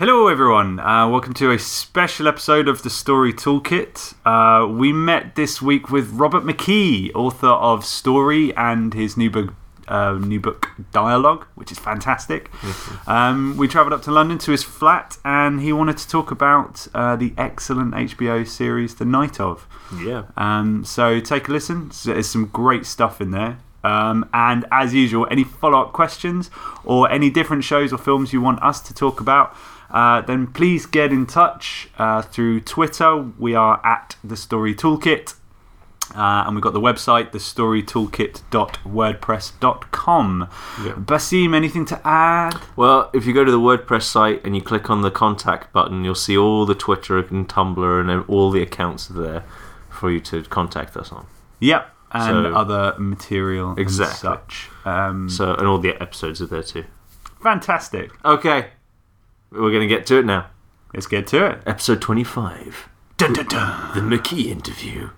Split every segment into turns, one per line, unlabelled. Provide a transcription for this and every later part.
Hello, everyone. Uh, welcome to a special episode of the Story Toolkit. Uh, we met this week with Robert McKee, author of Story and his new book, uh, new book Dialogue, which is fantastic. Um, we travelled up to London to his flat, and he wanted to talk about uh, the excellent HBO series The Night of.
Yeah.
Um, so take a listen. There's some great stuff in there. Um, and as usual, any follow up questions or any different shows or films you want us to talk about, uh, then please get in touch uh, through Twitter. We are at The Story Toolkit. Uh, and we've got the website, thestorytoolkit.wordpress.com. Basim, anything to add?
Well, if you go to the WordPress site and you click on the contact button, you'll see all the Twitter and Tumblr and all the accounts there for you to contact us on.
Yep. And
So-
other material
Exactly.
and such. Um,
So, and all the episodes are there too.
fantastic.
Okay, we're going to get to it now.
Let's get to it.
Episode 25
Dun, dun, dun.
The McKee interview.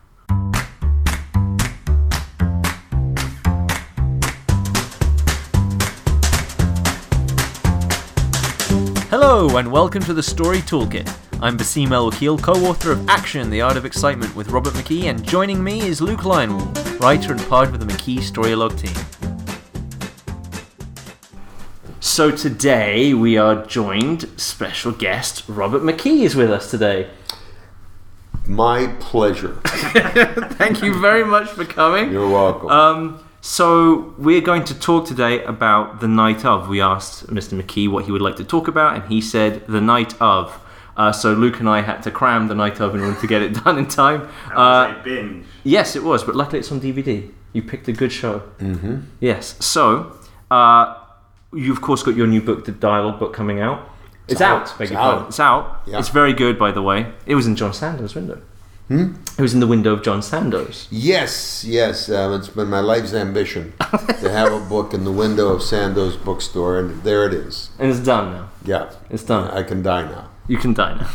Hello, and welcome to the Story Toolkit. I'm Basim El co author of Action, The Art of Excitement with Robert McKee, and joining me is Luke Lionel, writer and part of the McKee Storylogue team.
So, today we are joined, special guest Robert McKee is with us today.
My pleasure.
Thank you very much for coming.
You're welcome.
Um, so we're going to talk today about the night of. We asked Mr. McKee what he would like to talk about, and he said the night of. Uh, so Luke and I had to cram the night of in order to get it done in time. Uh,
binge.
yes, it was, but luckily it's on DVD. You picked a good show. Mm-hmm. Yes. So uh, you of course got your new book, the Dialogue book, coming out. It's, out.
out.
beg
It's
your
out.
It's out.
Yeah.
It's very good, by the way. It was in John Sandoe's window. Hmm? It was in the window of John Sandoe's.
yes, yes. Um, it's been my life's ambition to have a book in the window of Sandoe's bookstore, and there it is.
And it's done now.
Yeah.
It's done.
I can die now.
You can die now.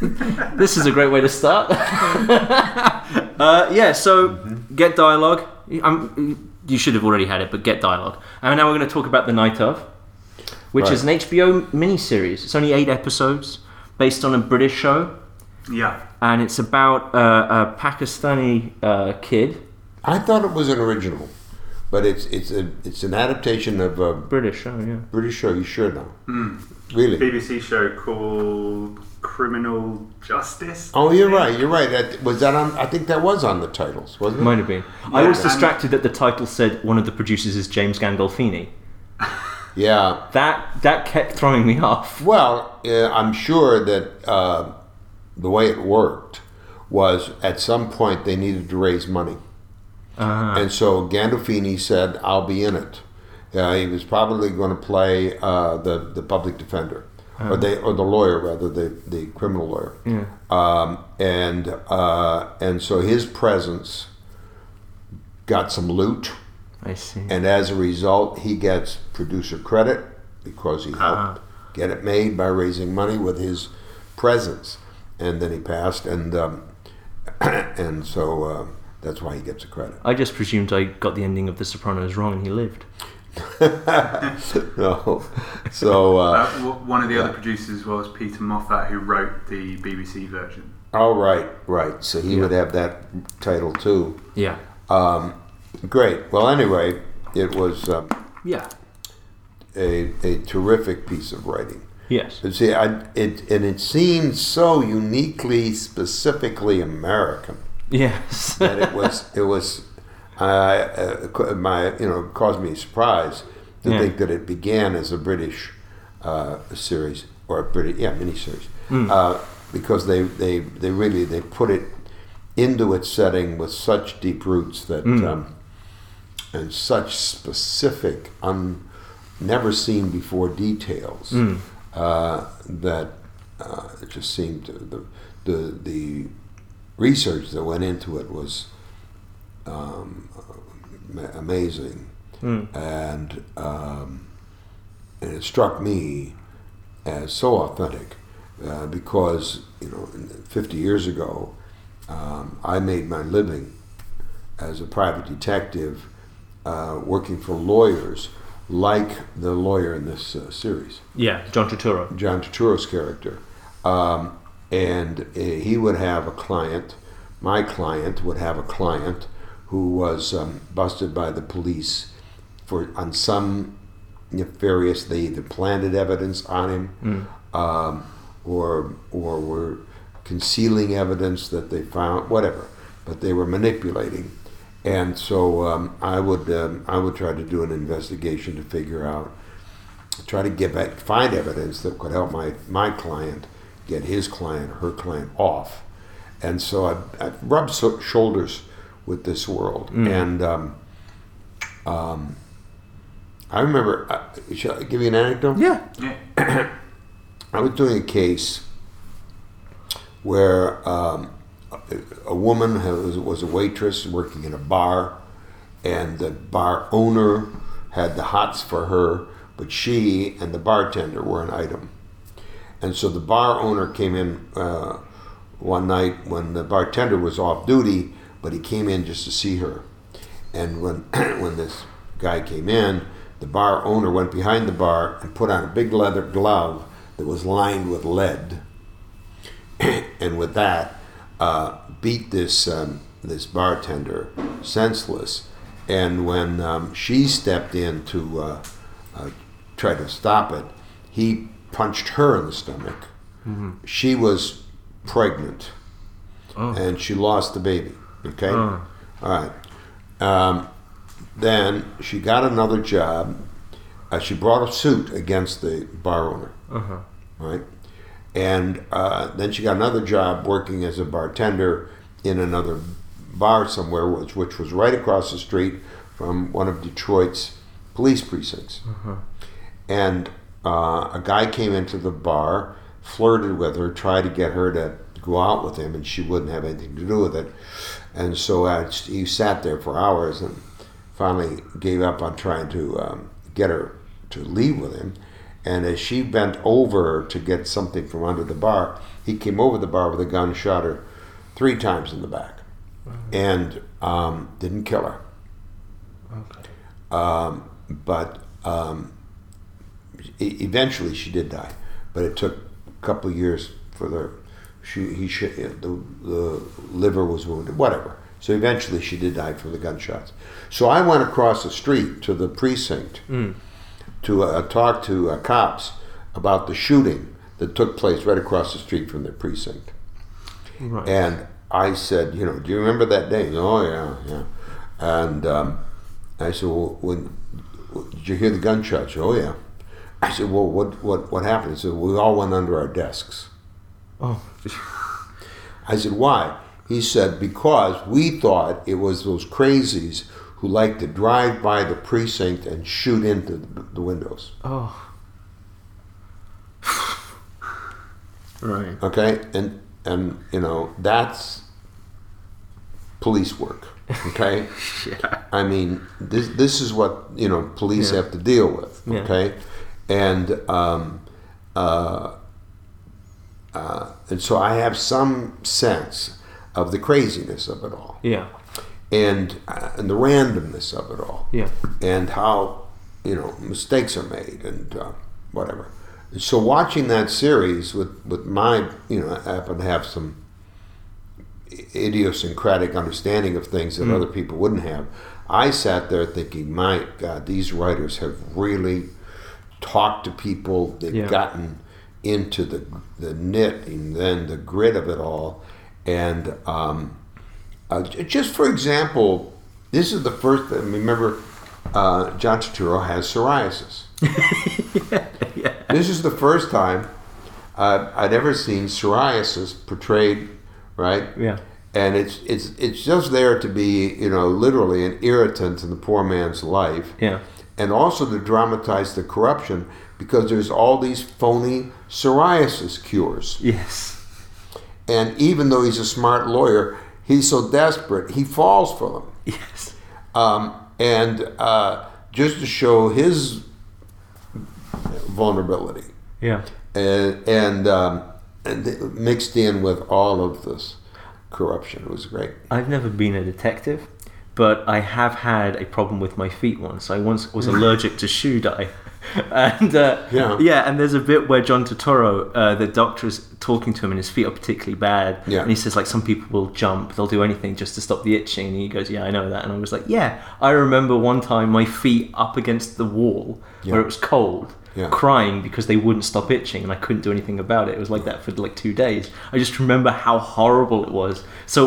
this is a great way to start. uh, yeah, so get dialogue. Um, you should have already had it, but get dialogue. And now we're going to talk about The Night of, which is an HBO miniseries. It's only eight episodes based on a British show,
Yeah.
and it's about uh, a Pakistani uh, kid.
I thought it was an original, but it's it's a it's an adaptation of a
British show, yeah.
British show. You sure know? Really?
BBC show called Criminal Justice.
Oh, you're right. You're right. That, was that on? I think that was on the titles, wasn't it?
Might have been. I was
and-
distracted that the title said one of the producers is James Gandolfini.
Yeah.
That that kept throwing me off.
Well, uh, I'm sure that uh, the way it worked was at some point they needed to raise money.
Uh-huh.
And so Gandolfini said, I'll be in it. Uh, he was probably going to play uh, the, the public defender, or, the, or the lawyer, rather, the, the criminal lawyer.
Yeah.
Um, and, uh, and so his presence got some loot.
I see.
And as a result, he gets producer credit because he helped get it made by raising money with his presence. And then he passed, and um, and so uh, that's why he gets the credit.
I just presumed I got the ending of The Sopranos wrong and he lived.
no, so uh,
Uh, one of the other producers was Peter Moffat, who wrote the BBC version.
all right, right. So he would have that title too.
Yeah.
Um, great. Well, anyway, it was um,
Yeah.
a a terrific piece of writing.
Yes.
But see, I, it and it seemed so uniquely, specifically American.
Yes.
that it was it was uh, my you know caused me surprise to
Yeah.
think that it began as a British uh, series or a British yeah miniseries. Uh, because they, they they really they put it into its setting with such deep roots that um, and such specific un never seen before details uh, that uh, it just seemed to, the the the research that went into it was um, ma- amazing, and um, and it struck me as so authentic uh, because you know 50 years ago um, I made my living as a private detective uh, working for lawyers like the lawyer in this uh, series,
Yeah, John Turturro.
John Turturro's character. Um, and uh, he would have a client, my client would have a client who was um, busted by the police for on some nefarious, they either planted evidence on him um, or, or were concealing evidence that they found, whatever. But they were manipulating. And so um, I would um, I would try to do an investigation to figure out, try to get back, find evidence that could help my my client get his client, her client off. And so I, I rubbed so, shoulders with this world. And um, um, I remember, uh, shall I give you an anecdote?
Yeah.
Yeah.
I was doing a case where um, a, a woman was, was a waitress working in a bar, and the bar owner had the hots for her, but she and the bartender were an item. And so the bar owner came in uh, one night when the bartender was off duty, but he came in just to see her. And when when this guy came in, the bar owner went behind the bar and put on a big leather glove that was lined with lead. and with that, uh, beat this um, this bartender senseless. And when um, she stepped in to uh, uh, try to stop it, he punched her in the stomach. She was pregnant, and she lost the baby. Okay, all right. Um, then she got another job. Uh, she brought a suit against the bar owner,
Uh-huh.
right? And uh, then she got another job working as a bartender in another bar somewhere, which, which was right across the street from one of Detroit's police precincts. And uh, a guy came into the bar, flirted with her, tried to get her to go out with him, and she wouldn't have anything to do with it. And so he sat there for hours and finally gave up on trying to um, get her to leave with him. And as she bent over to get something from under the bar, he came over the bar with a gun, shot her three times in the back, and um, didn't kill her.
Okay.
Um, but um, e- eventually she did die. But it took a couple of years for the she he sh- the the liver was wounded, whatever. So eventually she did die from the gunshots. So I went across the street to the precinct to uh, talk to uh, cops about the shooting that took place right across the street from the precinct.
Right.
And I said, you know, do you remember that day? Oh yeah, yeah. And um, I said, well, when did you hear the gunshots? Oh yeah. I said, well, what what what happened? He said, we all went under our desks.
Oh.
I said, why? He said, because we thought it was those crazies who like to drive by the precinct and shoot into the, windows.
Oh. right.
Okay, and and you know that's police work. Okay.
Yeah.
I mean, this this is what you know police
Yeah.
have to deal with.
Yeah.
Okay, and um, uh, uh, and so I have some sense of the craziness of it all,
Yeah.
and uh, and the randomness of it all,
Yeah.
and how you know mistakes are made and uh, whatever. And so watching that series with with my you know I happen to have some idiosyncratic understanding of things that other people wouldn't have. I sat there thinking, my God, these writers have really talked to people. They've
Yeah.
gotten into the the knit and then the grit of it all. And um, uh, just for example, this is the first. Remember, uh, John Turturro has psoriasis. This is the first time uh, I'd ever seen psoriasis portrayed, right?
Yeah.
And it's it's it's just there to be, you know, literally an irritant in the poor man's life,
Yeah.
And also to dramatize the corruption because there's all these phony psoriasis cures.
Yes.
And even though he's a smart lawyer, he's so desperate he falls for them.
Yes.
Um, and uh, just to show his vulnerability.
Yeah.
and and, um, and mixed in with all of this corruption. It was great.
I've never been a detective, but I have had a problem with my feet once. I once was allergic to shoe dye. And uh,
Yeah.
and there's a bit where John Turturro, uh, the doctor is talking to him, and his feet are particularly bad.
Yeah.
And he says like some people will jump, they'll do anything just to stop the itching. And he goes, "Yeah, I know that." And I was like, "Yeah, I remember one time my feet up against the wall where it was cold,
Yeah.
crying because they wouldn't stop itching, and I couldn't do anything about it. It was like that for like two days. I just remember how horrible it was. So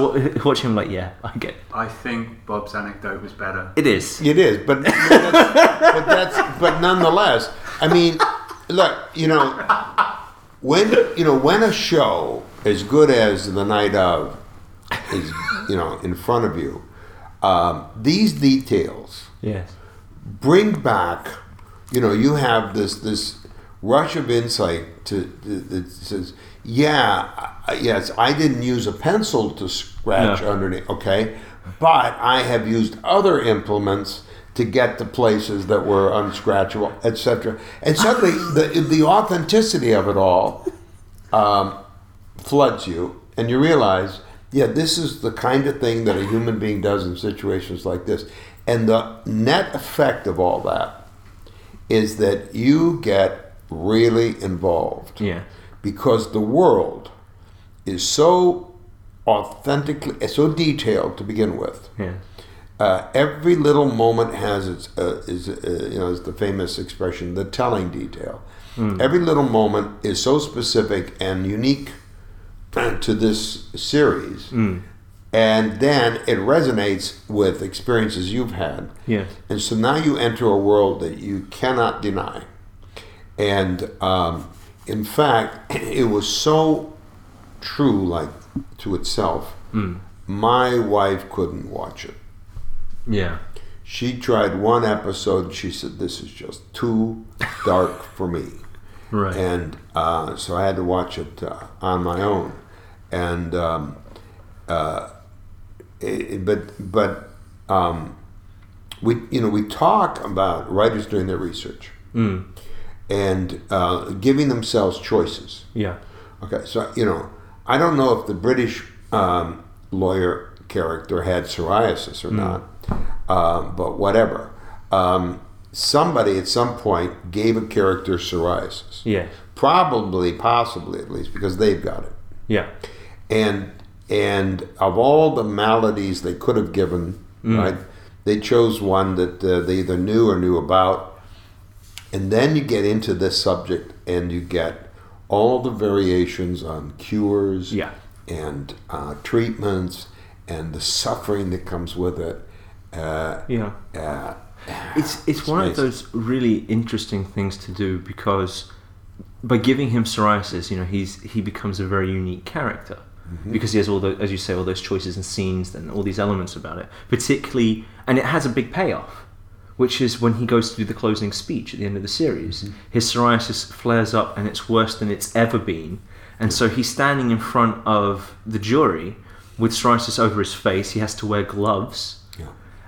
watching him, like, yeah, I get it.
I think Bob's anecdote was better.
It is.
It is, but but that's, but that's but nonetheless, I mean, look, you know, when you know when a show as good as the night of is you know in front of you, um, these details
Yes.
bring back, you know, you have this this rush of insight to that says, yeah, yes, I didn't use a pencil to scratch
No.
underneath, okay, but I have used other implements to get to places that were unscratchable, etc. And suddenly, the the authenticity of it all um, floods you, and you realize, yeah, this is the kind of thing that a human being does in situations like this. And the net effect of all that is that you get really involved
Yeah.
because the world is so authentically, so detailed to begin with.
Yeah.
Uh, every little moment has its uh, is uh, you know is the famous expression the telling detail. Every little moment is so specific and unique to this series, and then it resonates with experiences you've had.
Yes.
And so now you enter a world that you cannot deny. And um, in fact, it was so true, like to itself. My wife couldn't watch it.
Yeah.
She tried one episode. and She said, "This is just too dark for me,"
Right.
and uh, so I had to watch it uh, on my own. And um, uh, it, but but um, we you know we talk about writers doing their research
Mm.
and uh, giving themselves choices.
Yeah.
Okay, so you know, I don't know if the British um, lawyer character had psoriasis or not, um, but whatever. Um, somebody at some point gave a character psoriasis,
Yes.
probably, possibly at least, because they've got it.
Yeah.
And and of all the maladies they could have given, right, they chose one that uh, they either knew or knew about. And then you get into this subject, and you get all the variations on cures
Yeah.
and uh, treatments and the suffering that comes with it. Uh,
Yeah.
uh,
It's it's one of those really interesting things to do because by giving him psoriasis, you know, he's he becomes a very unique character Mm-hmm. because he has all the as you say all those choices and scenes and all these elements about it. Particularly, and it has a big payoff, which is when he goes to do the closing speech at the end of the series. Mm-hmm. His psoriasis flares up and it's worse than it's ever been, and so he's standing in front of the jury with psoriasis over his face. He has to wear gloves.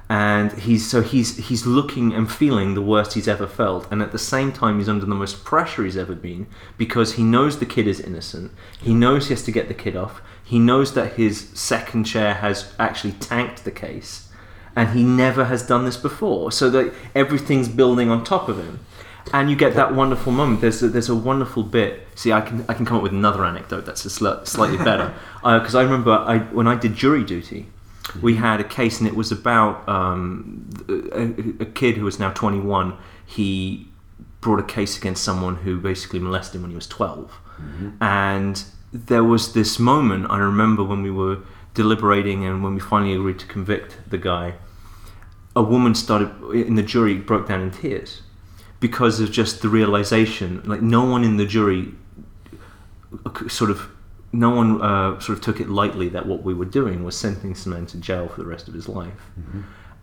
And he's so he's he's looking and feeling the worst he's ever felt. And at the same time he's under the most pressure he's ever been because he knows the kid is innocent. He knows he has to get the kid off he knows that his second chair has actually tanked the case and he never has done this before. So that everything's building on top of him. And you get that wonderful moment. There's a, there's a wonderful bit. See i can i can come up with another anecdote that's a sli- slightly better. Uh, because i remember I, when i did jury duty we mm. had a case and it was about um, a, a kid who was now 21 he brought a case against someone who basically molested him when he was 12 mm-hmm. and there was this moment i remember when we were deliberating and when we finally agreed to convict the guy a woman started in the jury broke down in tears because of just the realization like no one in the jury sort of no one uh, sort of took it lightly that what we were doing was sentencing this man to jail for the rest of his life.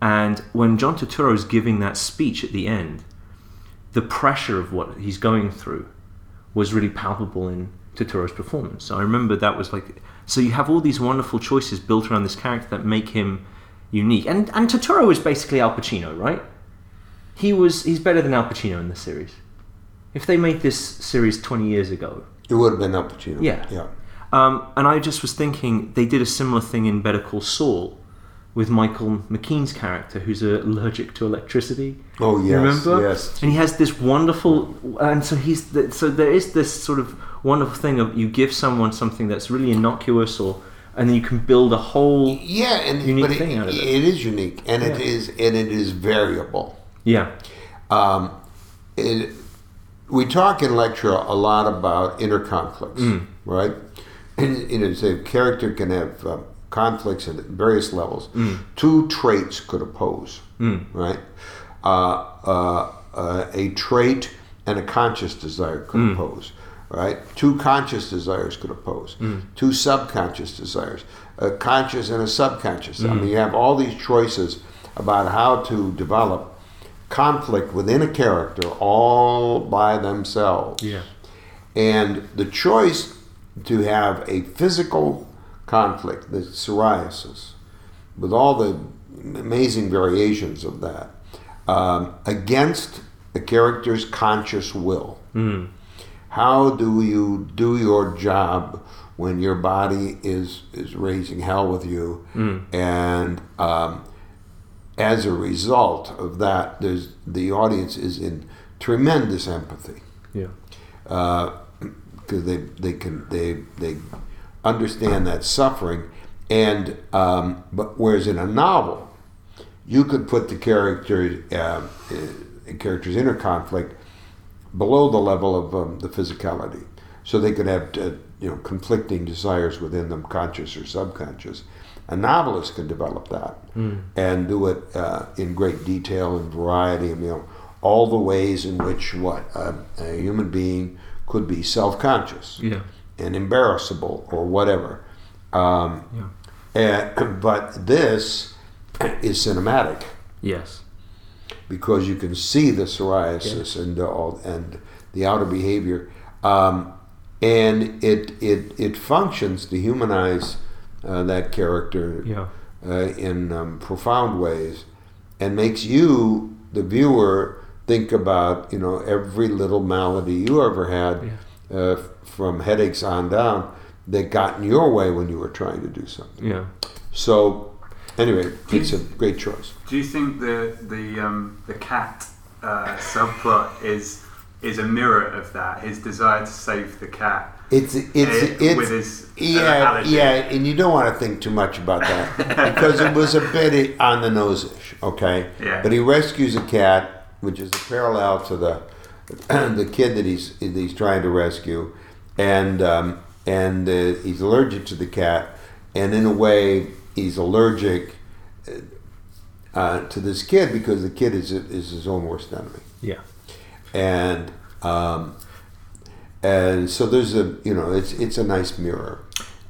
And when John Turturro is giving that speech at the end, the pressure of what he's going through was really palpable in Turturro's performance. I remember that was like so you have all these wonderful choices built around this character that make him unique. And and Turturro is basically Al Pacino, right? He was he's better than Al Pacino in this series. If they made this series 20 years ago,
It would have been Al Pacino.
Yeah.
Yeah.
um, and I just was thinking they did a similar thing in Better Call Saul, with Michael McKean's character, who's allergic to electricity.
Oh yes,
remember?
yes.
And he has this wonderful, and so he's th- so there is this sort of wonderful thing of you give someone something that's really innocuous, or and then you can build a whole
Yeah, and
Unique
but it,
thing out of it.
it is unique, and it
Yeah.
is and it is variable.
yeah
Um, it, we talk in lecture a lot about inner conflicts,
Mm.
right? And you know, so a character can have um, conflicts at various levels. Two traits could oppose,
Mm.
right? Uh, uh, uh, a trait and a conscious desire could
Mm.
oppose, right? Two conscious desires could oppose.
Mm.
Two subconscious desires, a conscious and a subconscious.
Mm.
I mean, you have all these choices about how to develop conflict within a character all by themselves.
yeah
And the choice to have a physical conflict, the psoriasis, with all the amazing variations of that, um, against a character's conscious will.
mm.
How do you do your job when your body is is raising hell with you, and um, as a result of that, there's the audience is in tremendous empathy
yeah
because they they can they they understand that suffering, and um, but whereas in a novel, you could put the character uh, uh, character's inner conflict below the level of um, the physicality, so they could have uh, you know conflicting desires within them, conscious or subconscious. A novelist can develop that and do it uh, in great detail and variety. And you know, all the ways in which what a, a human being could be self-conscious
yeah
and embarrassable or whatever. Um, and, but this is cinematic.
Yes.
Because you can see the psoriasis and the, all and the outer behavior, um, and it it it functions to humanize uh, that character
yeah.
uh, in um, profound ways, and makes you the viewer think about you know every little malady you ever had uh, from headaches on down that got in your way when you were trying to do something.
yeah
So anyway, it's a great choice.
Do you think the the um, the cat uh, subplot is is a mirror of that? His desire to save the cat.
It's it's
eh,
it's
with his
yeah
allergy.
yeah, and you don't want to think too much about that because it was a bit on the nose-ish, okay?
Yeah.
But he rescues a cat, which is a parallel to the the kid that he's that he's trying to rescue, and um, and uh, he's allergic to the cat, and in a way he's allergic uh, to this kid because the kid is is his own worst enemy
yeah
and um, and so there's a you know it's it's a nice mirror.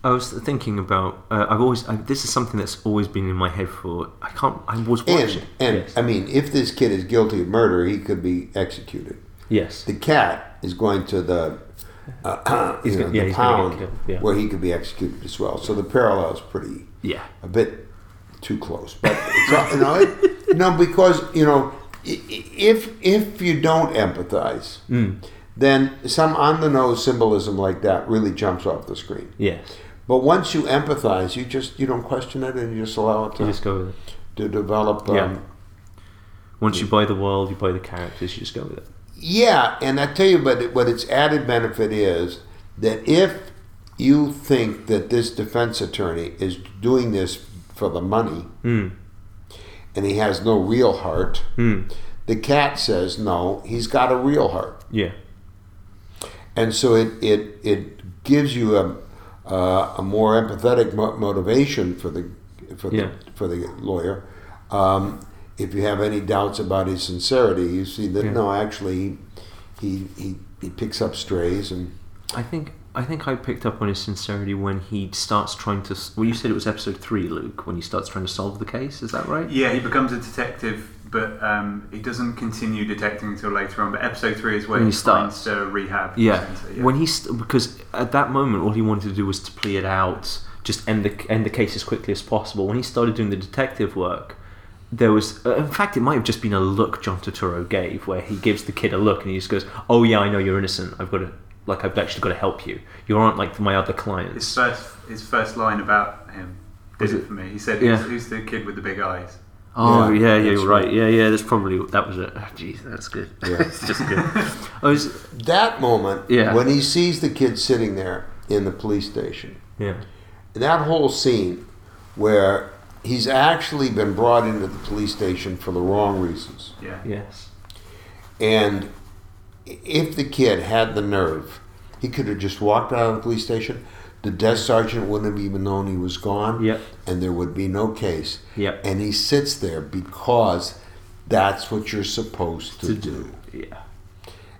I was thinking about. Uh, I've always. I, this is something that's always been in my head for. I can't. I was watching.
And and
yes.
I mean, if this kid is guilty of murder, he could be executed.
yes.
The cat is going to the uh, you
He's
know,
yeah,
the pound
yeah.
where he could be executed as well. So the parallel is pretty
Yeah.
a bit too close, but it's you know it, no because you know if if you don't empathize,
Mm.
then some on the nose symbolism like that really jumps off the screen.
Yes.
But once you empathize, you just you don't question it and you just allow it
You
to,
just go
to develop. Um,
Yeah. Once you buy the world, you buy the characters. You just go with it.
Yeah, and I tell you, but what its added benefit is that if you think that this defense attorney is doing this for the money
Mm.
and he has no real heart,
Mm.
the cat says no, he's got a real heart,
Yeah.
and so it it it gives you a uh, a more empathetic mo- motivation for the for the
Yeah.
for the lawyer. Um, if you have any doubts about his sincerity, you see that
Yeah.
no, actually, he, he he picks up strays and
I think. I think I picked up on his sincerity when he starts trying to. Well, you said it was episode three, Luke, when he starts trying to solve the case. Is that right?
Yeah, he becomes a detective, but um, he doesn't continue detecting until later on. But episode three is where
When
he,
he starts.
finds the rehab.
Yeah.
centre,
When he's because at that moment all he wanted to do was to plea it out, just end the end the case as quickly as possible. When he started doing the detective work, there was uh, in fact it might have just been a look John Turturro gave where he gives the kid a look and he just goes, "Oh yeah, I know you're innocent. I've got to like I've actually got to help you. You aren't like my other clients."
his first his first line about him did it for me. He said,
Yeah.
who's, "Who's the kid with the big eyes?"
Oh
Yeah,
yeah, yeah, you're right. Yeah, yeah. That's probably that was it. Oh, Jeez, that's good.
Yeah.
it's just good. I was
That moment,
Yeah.
when he sees the kid sitting there in the police station,
yeah,
that whole scene where he's actually been brought into the police station for the wrong reasons.
Yeah.
yes,
And if the kid had the nerve, he could have just walked out of the police station. The desk sergeant wouldn't have even known he was gone.
Yep.
And there would be no case.
Yep.
And he sits there because that's what you're supposed to,
To
do.
yeah,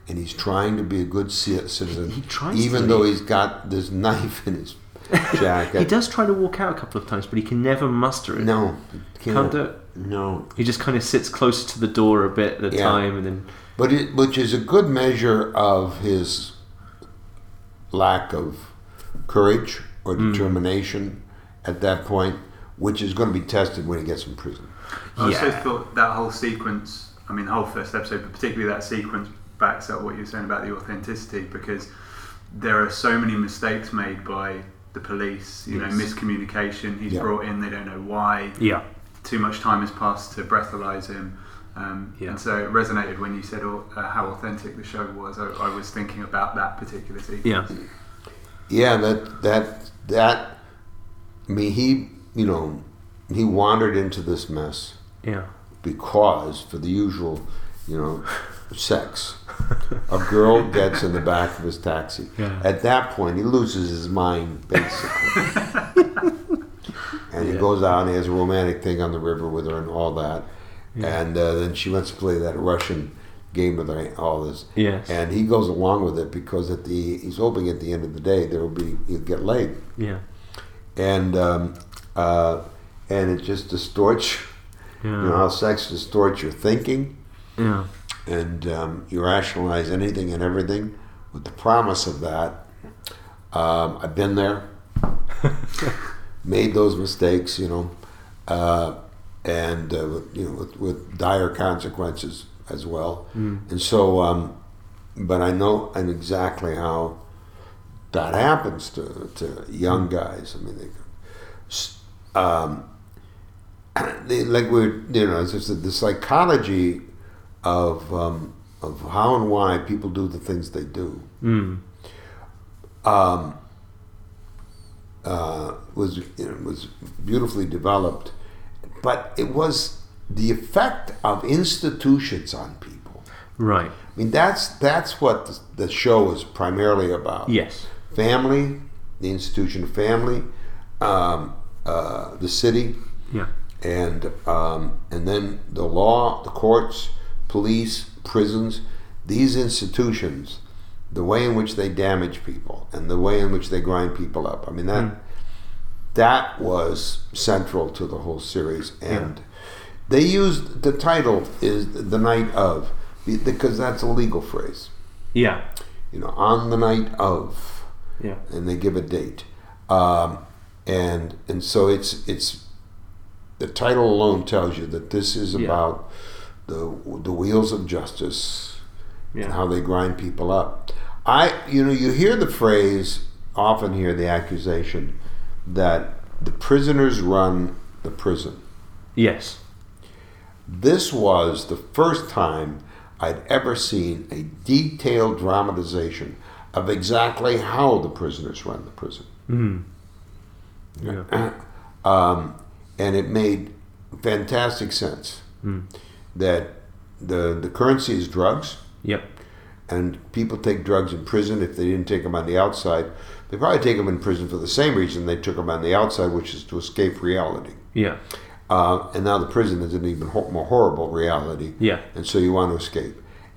And he's trying to be a good ci- citizen.
He tries
Even
to
though he's got this knife in his jacket.
he does try to walk out a couple of times, but he can never muster it.
No.
can't do it.
No.
He just kind of sits closer to the door a bit at a
Yeah.
time, and then
But it, which is a good measure of his lack of courage or
Hmm.
determination at that point, which is going to be tested when he gets in prison.
I also thought that whole sequence, I mean, the whole first episode, but particularly that sequence, backs up what you were saying about the authenticity because there are so many mistakes made by the police, you
Yes.
know, miscommunication. He's
Yeah.
brought in, they don't know why.
yeah,
Too much time has passed to breathalyze him. Um,
Yeah.
And so it resonated when you said oh, uh, how authentic the show was. I, I was thinking about that particular sequence.
yeah,
Yeah, that that that. I mean, he you know he wandered into this mess
yeah,
because for the usual, you know, sex. A girl gets in the back of his taxi.
Yeah.
At that point, he loses his mind, basically. and he
Yeah.
goes out and he has a romantic thing on the river with her and all that. And uh, then she wants to play that Russian game with her, all this.
Yes.
And he goes along with it because at the he's hoping at the end of the day there will be he'll get laid.
yeah,
And um, uh, and it just distorts. You know
yeah,
how sex distorts your thinking
yeah,
and um, you rationalize anything and everything with the promise of that. Um, I've been there, made those mistakes, you know, uh, and uh, with- you know with, with dire consequences as well. And so, um, but I know and exactly how that happens to, to young guys. I mean, they, um, they, like we're you know, it's just the, the psychology of um, of how and why people do the things they do
mm.
um, uh, was you know, was beautifully developed, but it was the effect of institutions on people.
right,
I mean, that's that's what the, show is primarily about.
yes,
family, the institution of family, um, uh, the city,
yeah,
and um, and then the law, the courts, police, prisons, these institutions, the way in which they damage people and the way in which they grind people up. I mean that that was central to the whole series, and they used the title is the night of because that's a legal phrase.
yeah,
You know, on the night of.
Yeah,
and they give a date, um, and and so it's it's the title alone tells you that this is
Yeah.
about the the wheels of justice and how they grind people up. I you know you hear the phrase often hear the accusation that the prisoners run the prison.
yes,
This was the first time I'd ever seen a detailed dramatization of exactly how the prisoners run the prison.
mm. yeah,
um, and it made fantastic sense
Mm.
That the the currency is drugs,
yep,
and people take drugs in prison if they didn't take them on the outside. They probably take them in prison for the same reason they took them on the outside, which is to escape reality.
yeah,
Uh, and now the prison is an even ho- more horrible reality,
yeah,
and so you want to escape.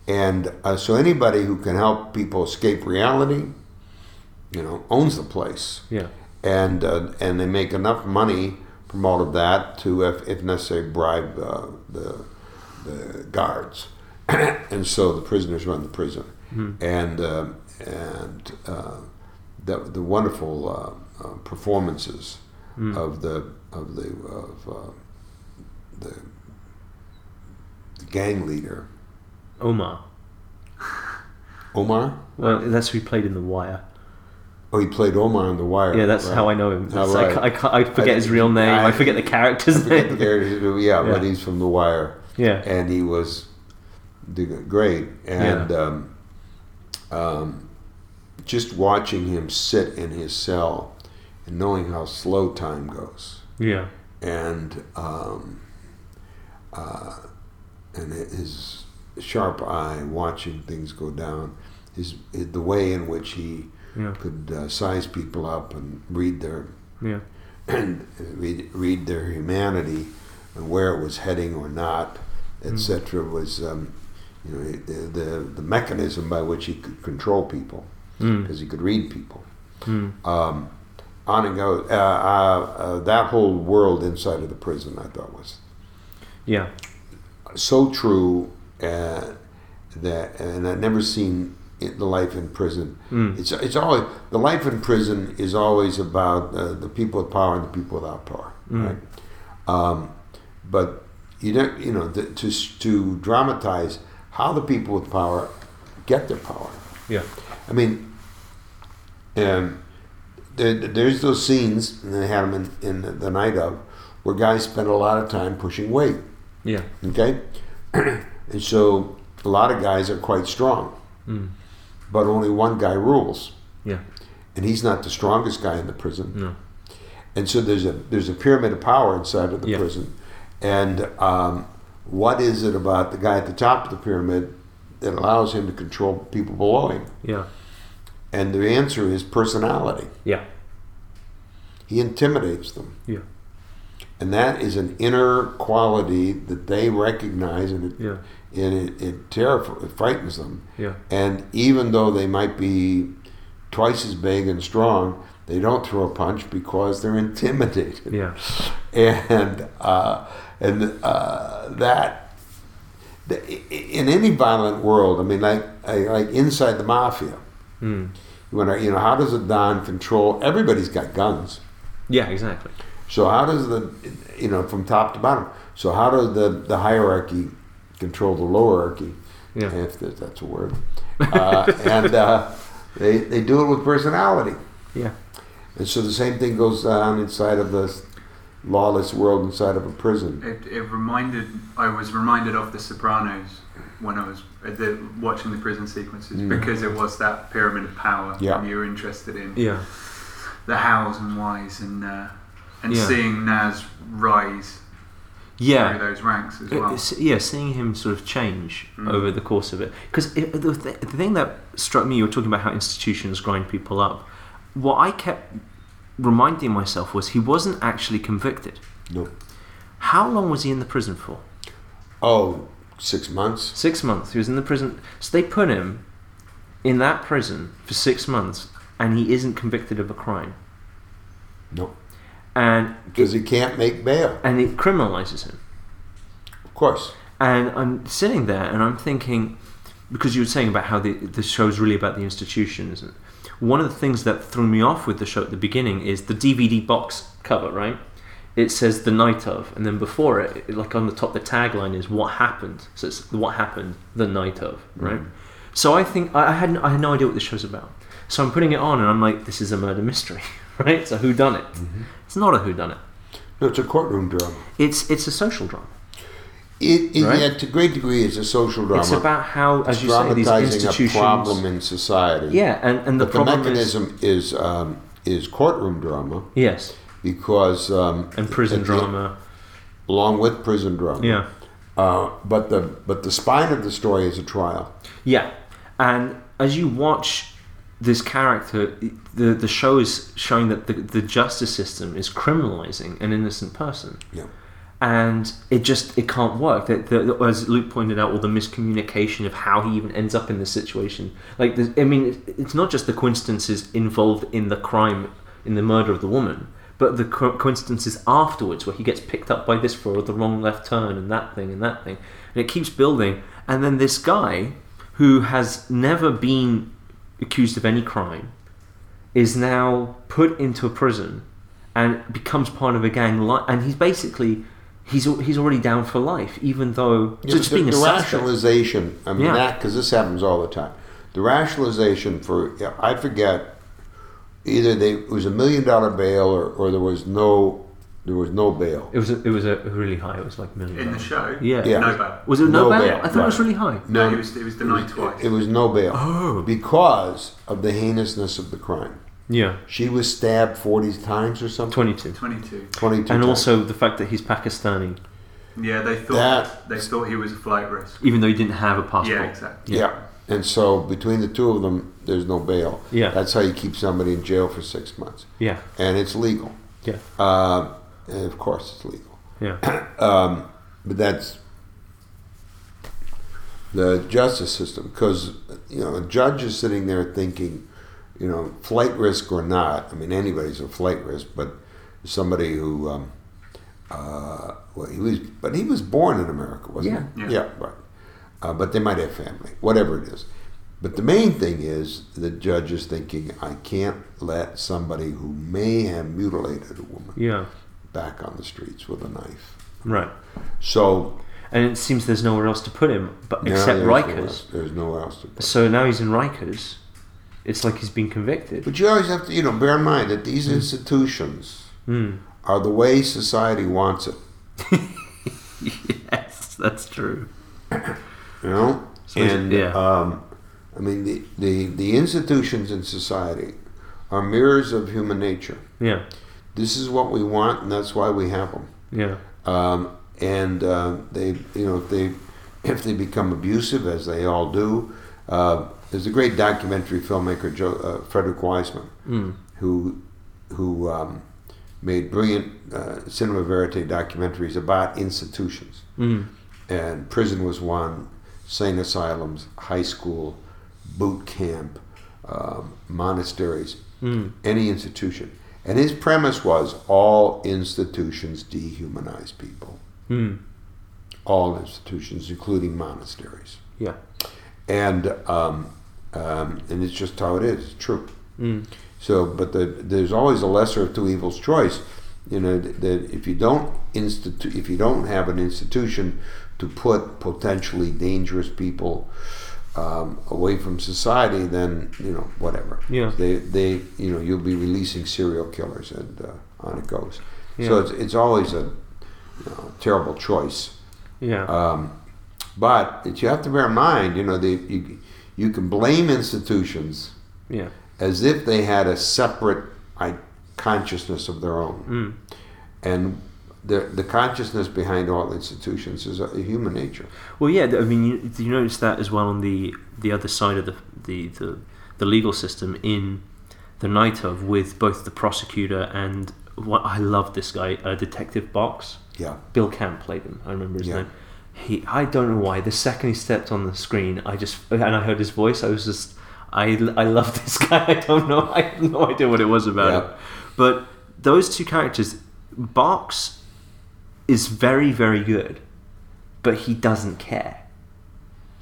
And uh, so anybody who can help people escape reality, you know, owns the place.
yeah,
and uh, and they make enough money from all of that to, if, if necessary, bribe uh, the the guards, and so the prisoners run the prison, and uh, and uh, the the wonderful uh, uh, performances of the of the of uh, the, the gang leader
Omar.
Omar.
Well, that's who played in The Wire.
Oh, he played Omar on The Wire.
Yeah, that's
right.
how I know him.
Oh, right.
I, can't, I forget his real name. I, forget the character's
I forget the
name.
character, yeah, but
Yeah.
he's from The Wire.
Yeah.
and he was great. And um, um, just watching him sit in his cell and knowing how slow time goes,
Yeah.
and um, uh, and his sharp eye watching things go down, his, the way in which he
Yeah.
could uh, size people up and read their
Yeah.
and read, read their humanity and where it was heading or not, etc. Was um, you know the, the the mechanism by which he could control people
Mm.
because he could read people.
Mm.
Um, on and go. Uh, uh, uh, that whole world inside of the prison, I thought was
Yeah.
so true uh, that, and I've never seen it, the life in prison.
Mm.
It's it's always the life in prison is always about uh, the people with power and the people without power,
Mm.
right? Um, but you don't, you know, th- to to dramatize how the people with power get their power.
Yeah.
I mean, um, there, there's those scenes, and they had them in, in the, the night of, where guys spend a lot of time pushing weight.
Yeah.
Okay, and so a lot of guys are quite strong,
Mm.
but only one guy rules,
Yeah.
and he's not the strongest guy in the prison.
No.
And so there's a there's a pyramid of power inside of the
Yeah.
prison, and um, what is it about the guy at the top of the pyramid that allows him to control people below him?
Yeah.
And the answer is personality.
Yeah.
He intimidates them.
Yeah.
And that is an inner quality that they recognize, and it,
Yeah.
and it, it, terrif- it frightens them.
Yeah.
And even though they might be twice as big and strong, they don't throw a punch because they're intimidated.
Yeah.
And uh, and uh, that in any violent world, I mean, like like inside the mafia,
Mm.
when you know, how does a don control? Everybody's got guns.
Yeah. Exactly.
So how does the you know from top to bottom? So how does the the hierarchy control the lowerarchy?
Yeah.
If that's a word. Uh, and uh, they they do it with personality.
Yeah.
And so the same thing goes on inside of the lawless world inside of a prison.
It, it reminded I was reminded of The Sopranos when I was uh, the, watching the prison sequences
Mm.
because it was that pyramid of power
Yeah.
you were interested in
Yeah.
the hows and whys and uh, and
Yeah.
seeing Naz rise
Yeah.
those ranks as well.
it's- yeah, seeing him sort of change
Mm.
over the course of it. Because the, th- the thing that struck me, you were talking about how institutions grind people up. What I kept reminding myself was he wasn't actually convicted.
No.
How long was he in the prison for?
Oh, six months.
Six months. He was in the prison. So they put him in that prison for six months, and he isn't convicted of a crime.
No.
And
Because he can't make bail.
and it criminalizes him.
Of course.
And I'm sitting there and I'm thinking, because you were saying about how the, the show's really about the institutions. And one of the things that threw me off with the show at the beginning is the DVD box cover, right? It says the night of, and then before it, it- like on the top, the tagline is what happened. So it's what happened the night of, right? Mm. So I think I I had I had no idea what this show's about. So I'm putting it on, and I'm like, this is a murder mystery, right? So who done it? Mm-hmm. It's not a who done it.
No, it's a courtroom drama.
It's it's a social drama.
It, it
Right.
yeah, to a great degree, it's a social drama.
It's about how, as you say, these institutions.
a problem in society.
Yeah, and, and the
But the mechanism is um, is courtroom drama
yes,
because um,
and prison
the-
drama.
along with prison drama.
Yeah,
Uh, but the but the spine of the story is a trial.
yeah, and as you watch this character, the the show is showing that the, the justice system is criminalizing an innocent person.
Yeah.
And it just it can't work. That as Luke pointed out, all the miscommunication of how he even ends up in this situation. Like, I mean, it's not just the coincidences involved in the crime, in the murder of the woman, but the co- coincidences afterwards, where he gets picked up by this for the wrong left turn and that thing and that thing, and it keeps building. And then this guy, who has never been accused of any crime, is now put into a prison and becomes part of a gang. Li- and he's basically he's he's already down for life, even though
Yeah,
just
but
being
the,
a
the
suspect.
rationalization. I mean
Yeah.
that because this happens all the time. The rationalization for yeah, I forget either they it was a million dollar bail or, or there was no there was no bail.
It was a, it was a really high. It was like million.
In the show,
Yeah.
Yeah.
no bail.
Was it no,
No
bail?
bail,
I thought it was really high.
No,
No.
it was, it was denied twice.
It was no bail
Oh.
because of the heinousness of the crime.
Yeah,
She was stabbed forty times or something.
twenty-two.
22.
Twenty-two.
And
times.
also the fact that he's Pakistani,
Yeah, they thought
That-
they thought he was a flight risk.
even though he didn't have a passport.
Yeah, exactly.
yeah. And so between the two of them, there's no bail.
Yeah.
That's how you keep somebody in jail for six months,
Yeah,
and it's legal.
yeah,
Uh, and of course, it's legal.
yeah.
Um, but that's the justice system because you know a judge is sitting there thinking, you know, flight risk or not. I mean, anybody's a flight risk, but somebody who, um, uh, well, he was, but he was born in America, wasn't he?
Yeah.
Yeah, right. Uh, but they might have family, whatever it is. But the main thing is the judge is thinking, I can't let somebody who may have mutilated a woman
Yeah,
back on the streets with a knife.
right.
So
And it seems there's nowhere else to put him, but except Rikers.
there's nowhere else to put.
So now he's in Rikers. It's like he's been convicted.
But you always have to, you know, bear in mind that these institutions
Mm.
are the way society wants it.
yes, that's true.
You know,
So
and
yeah.
um, I mean the, the the institutions in society are mirrors of human nature.
Yeah,
This is what we want, and that's why we have them.
yeah,
Um, and uh, they, you know, if they if they become abusive, as they all do, uh, there's a great documentary filmmaker, Joe, uh, Frederick Wiseman,
mm.
who who um, made brilliant uh, cinema verite documentaries about institutions.
Mm.
And prison was one, sane asylums, high school, boot camp, um, monasteries,
Mm.
any institution. And his premise was all institutions dehumanize people.
Mm.
All institutions, including monasteries.
yeah,
And um, um, and it's just how it is. It's true.
mm.
So, but the, there's always a lesser of two evils choice. You know that, that if you don't institute, if you don't have an institution to put potentially dangerous people um, away from society, then you know whatever.
Yeah.
They they you know you'll be releasing serial killers and uh, on it goes.
Yeah.
So it's it's always a you know, terrible choice.
yeah,
Um, but you have to bear in mind, you know, the, you you can blame institutions
yeah,
as if they had a separate I, consciousness of their own.
mm.
And the, the consciousness behind all institutions is a, a human nature.
Well, yeah. I mean, you, you notice that as well on the the other side of the the, the, the legal system in the night of with both the prosecutor and what I love this guy, uh, Detective Box.
Yeah.
Bill Camp played him. I remember his
Yeah.
name. He, I don't know why. The second he stepped on the screen, I just and I heard his voice. I was just, I, I love this guy. I don't know. I have no idea what it was about
Yeah.
him. But those two characters, Box is very very good, but he doesn't care.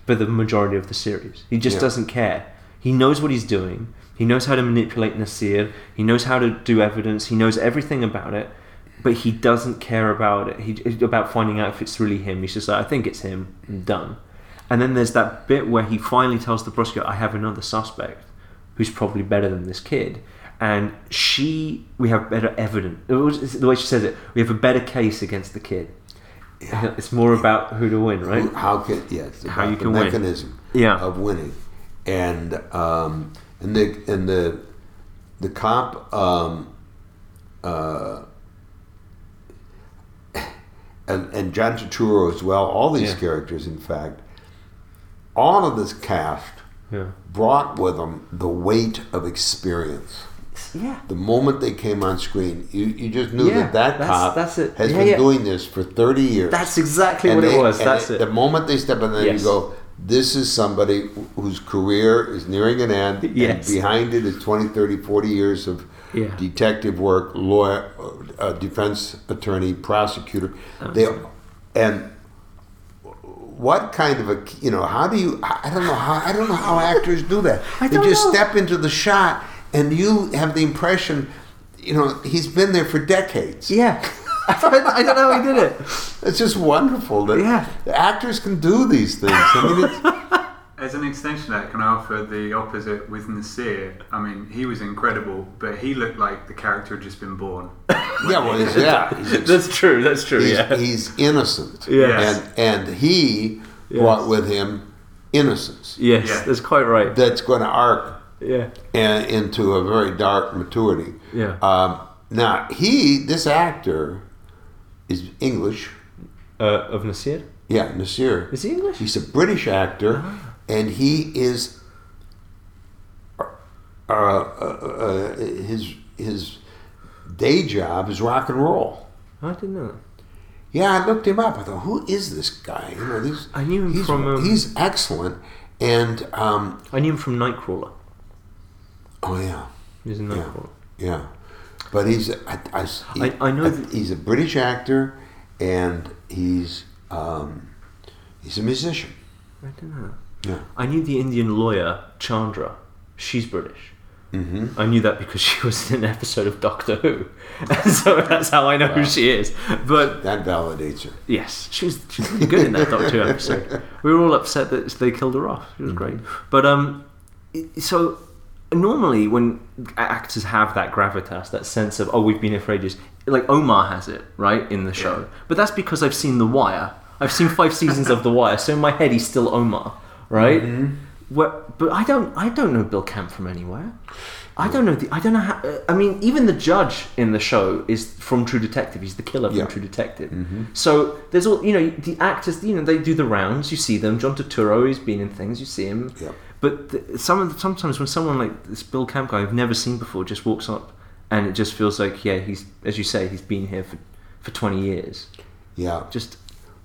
For the majority of the series, he just
Yeah.
doesn't care. He knows what he's doing. He knows how to manipulate Nasir. He knows how to do evidence. He knows everything about it but he doesn't care about it. He about finding out if it's really him. He's just like, I think it's him. I'm done. And then there's that bit where he finally tells the prosecutor, I have another suspect who's probably better than this kid. And she, we have better evidence. It was- The way she says it, we have a better case against the kid. It's more about who to win, right?
How can yes?
How
about
you
the
can win.
mechanism
Yeah.
of winning, and um, and the and the the cop um, uh, and and John Turturro as well. All these
Yeah.
characters, in fact, all of this cast
Yeah.
brought with them the weight of experience.
Yeah.
The moment they came on screen, you, you just knew
Yeah,
that that
that's-
cop
that's it.
has
Yeah,
been doing this for 30 years.
That's exactly
And
what
they-
it was. That's
they-
it.
The moment they step in there,
Yes.
you go, this is somebody whose career is nearing an end.
Yes.
And behind it is 20, 30, 40 years of
Yeah.
detective work, lawyer, uh, defense attorney, prosecutor. They, and what kind of a you know how do you I don't know how I don't know how actors do that. They just
know.
step into the shot and you have the impression, you know, he's been there for decades.
Yeah. I don't, know how he did it.
It's just wonderful that
Yeah.
the actors can do these things. I mean, it's,
As as an extension of that, can I offer the opposite with Nasir? I mean, he was incredible, but he looked like the character had just been born.
Yeah, well, he's, yeah, he's, ex-
That's true. That's true.
he's,
yeah.
he's innocent.
Yes.
And, and he brought with him innocence
yes,
Yeah.
that's quite right.
that's going to arc
Yeah.
and into a very dark maturity.
Yeah.
Um, now he, this actor, is English.
Uh, of Nasir.
Yeah, Nasir.
Is he English?
He's a British actor, and he is. Uh, uh, uh, his his day job is rock and roll.
I didn't know.
Yeah, I looked him up. I thought, who is this guy? You know, this,
I knew him
he's,
from, um,
he's excellent, and um,
I knew him from Nightcrawler.
oh yeah,
He was in
Yeah.
Nightcrawler.
yeah. But he's I, I, he-
I- I know
he's a British actor, and he's um, he's a musician.
I didn't know.
Yeah.
I knew the Indian lawyer Chandra. She's British.
Mm-hmm.
I knew that because she was in an episode of Doctor Who, so that's how I know who she is. But
That validates her.
yes, she was, she was really good in that Doctor Who episode. We were all upset that they killed her off. She was great. But um, so normally when actors have that gravitas, that sense of oh we've been here for ages, like Omar has it right in the show. But that's because I've seen The Wire. I've seen five seasons of The Wire, so in my head he's still Omar, right? Where, but I don't, I don't know Bill Camp from anywhere. I don't know. The, I don't know how. uh, I mean, even the judge in the show is from True Detective. He's the killer from
Yeah.
True Detective. So there's all you know. The actors, you know, they do the rounds. You see them. John Turturro, he's been in things. You see him.
Yeah.
But the, some sometimes when someone like this Bill Camp guy I've never seen before just walks up, and it just feels like yeah, he's as you say, he's been here for for 20 years.
Yeah.
Just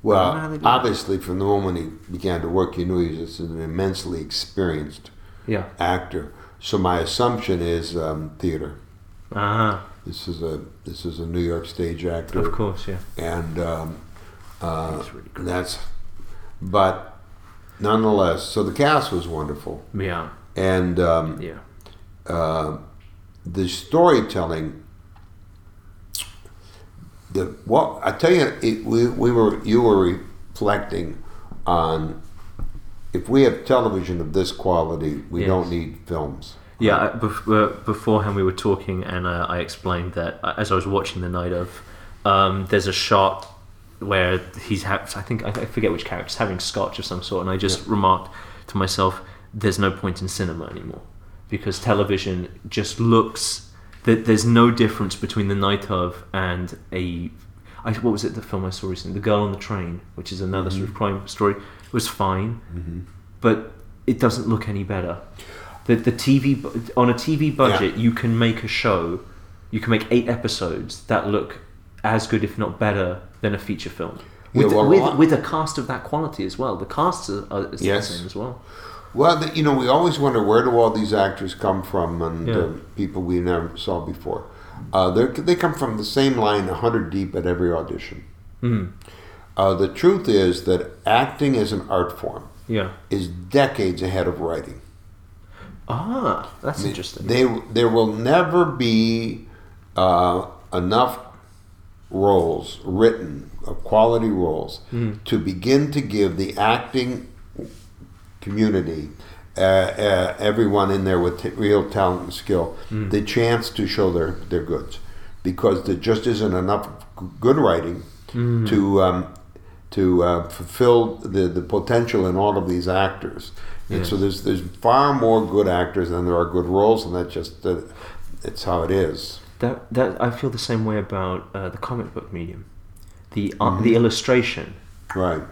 Well,
I don't know how they do that.
obviously, from the moment he began to work, you knew he was an immensely experienced
yeah.
actor. So my assumption is um, theater.
Ah,
This is a this is a New York stage actor,
of course, yeah.
and um, uh,
That's really good.
that's. But nonetheless, so the cast was wonderful,
Yeah,
and um,
yeah.
uh, the storytelling. The what I tell you, it, we we were you were reflecting on. If we have television of this quality, we
Yes.
don't need films.
Yeah, I- bef- uh, beforehand we were talking, and uh, I explained that uh, as I was watching the night of, um, there's a shot where he's ha- I think I I forget which character's having scotch of some sort, and I just remarked to myself, "There's no point in cinema anymore because television just looks that there's no difference between the night of and a." What was it? The film I saw recently, The Girl on the Train, which is another sort of mm-hmm. crime story, was fine, mm-hmm. but it doesn't look any better. The the TV on a TV budget, you can make a show, you can make eight episodes that look as good, if not better, than a feature film.
Yeah,
With,
well,
with, with a cast of that quality as well. The casts are, are is
Yes.
the same as well.
Well, the, you know, we always wonder where do all these actors come from, and
Yeah.
uh, people we never saw before. Uh, they're- come from the same line, hundred deep at every audition.
Mm.
Uh, the truth is that acting as an art form
Yeah.
is decades ahead of writing.
Ah, that's interesting.
They, there will never be uh, enough roles written, uh, quality roles,
Hmm.
to begin to give the acting community, uh, uh, everyone in there with t- real talent and skill,
Hmm.
the chance to show their, their goods. Because there just isn't enough g- good writing
Hmm.
to um, to uh, fulfill the, the potential in all of these actors. And so there's there's far more good actors than there are good roles, and that just uh, it's how it is.
That that I feel the same way about uh, the comic book medium. The uh, the illustration
Right.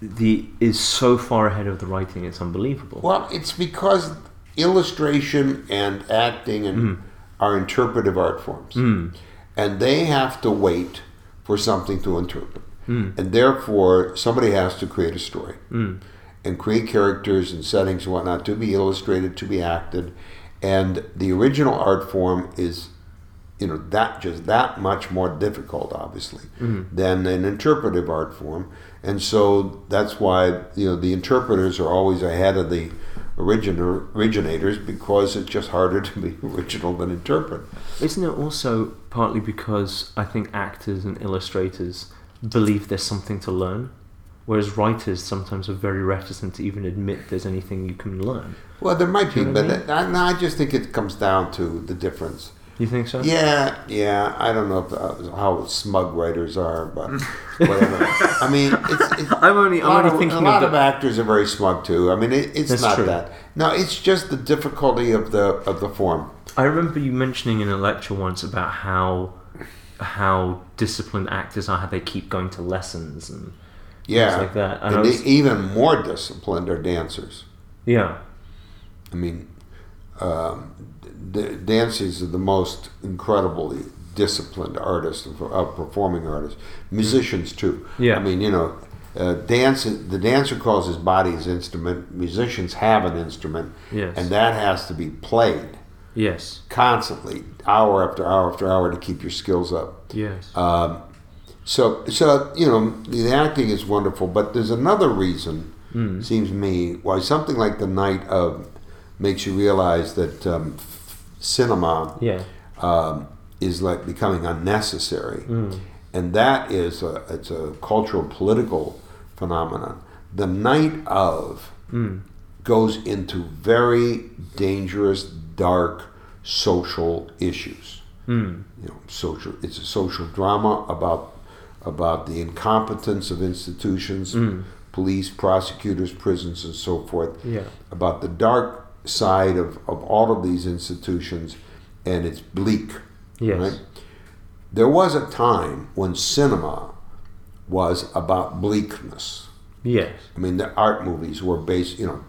The is so far ahead of the writing. It's unbelievable.
Well, it's because illustration and acting and are interpretive art forms,
Mm.
and they have to wait for something to interpret,
Mm.
and therefore somebody has to create a story
Mm.
and create characters and settings and whatnot to be illustrated, to be acted, and the original art form is. You know that just that much more difficult, obviously, than an interpretive art form, and so that's why you know the interpreters are always ahead of the originator, originators because it's just harder to be original than interpret.
Isn't it also partly because I think actors and illustrators believe there's something to learn? whereas writers sometimes are very reticent to even admit there's anything you can learn.
Well, there might be, but
I
I, I just think it comes down to the difference.
You think so?
Yeah, yeah. I don't know if, uh, how smug writers are, but whatever. I mean, it's, it's
I'm only,
a
I'm only
of,
thinking
a lot
of the,
actors are very smug too. I mean, it, it's
That's
not
true.
that. No, it's just the difficulty of the of the form.
I remember you mentioning in a lecture once about how how disciplined actors are, how they keep going to lessons and
Yeah,
like that. And
And,
was-
even more disciplined are dancers.
yeah,
I mean, um, d- dancers are the most incredibly disciplined artists, of, of performing artists. Musicians too.
Yeah.
I mean, you know, uh, dance. The dancer calls his body his instrument. Musicians have an instrument,
yes,
and that has to be played
yes,
constantly, hour after hour after hour, to keep your skills up.
yes,
Um, so, so you know, the acting is wonderful, but there's another reason
mm.
seems to me why something like the night of makes you realize that um, f- cinema
yeah,
um, is like becoming unnecessary,
mm.
and that is a, it's a cultural political phenomenon. The night of
Mm.
goes into very dangerous, dark social issues.
Mm.
You know, social. It's a social drama about about the incompetence of institutions,
Mm.
police, prosecutors, prisons, and so forth.
yeah,
About the dark side of, of all of these institutions, and it's bleak.
yes,
Right? There was a time when cinema was about bleakness.
yes,
I mean, the art movies were based, you know,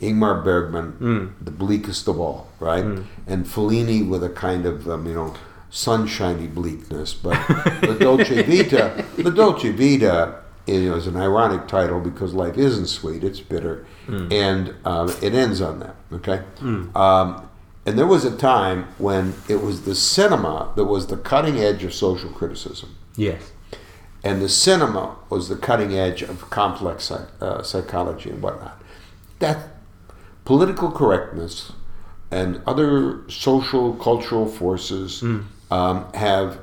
Ingmar Bergman,
mm.
the bleakest of all, right?
Mm.
And Fellini with a kind of, um, you know, sunshiny bleakness. But the Dolce Vita, the Dolce Vita is, is an ironic title because life isn't sweet; it's bitter,
Mm.
and um, it ends on that. Okay.
Mm.
Um, and there was a time when it was the cinema that was the cutting edge of social criticism,
yes,
and the cinema was the cutting edge of complex psych, uh, psychology and whatnot. That political correctness and other social cultural forces
Mm.
um, have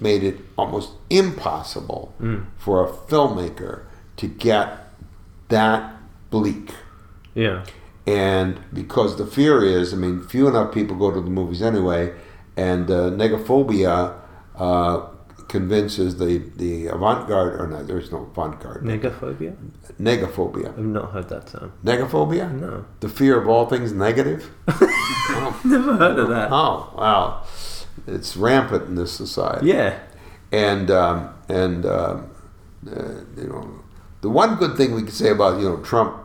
made it almost impossible
Mm.
for a filmmaker to get that bleak.
yeah,
And because the fear is, I mean, few enough people go to the movies anyway, and uh, negaphobia uh, convinces the, the avant garde, or no, there's no avant garde.
negaphobia.
Negaphobia.
I've not heard that term.
Negaphobia?
No,
The fear of all things negative? oh,
never heard of that.
oh, wow. It's rampant in this society.
Yeah,
And, um, and um, uh, you know, the one good thing we can say about, you know, Trump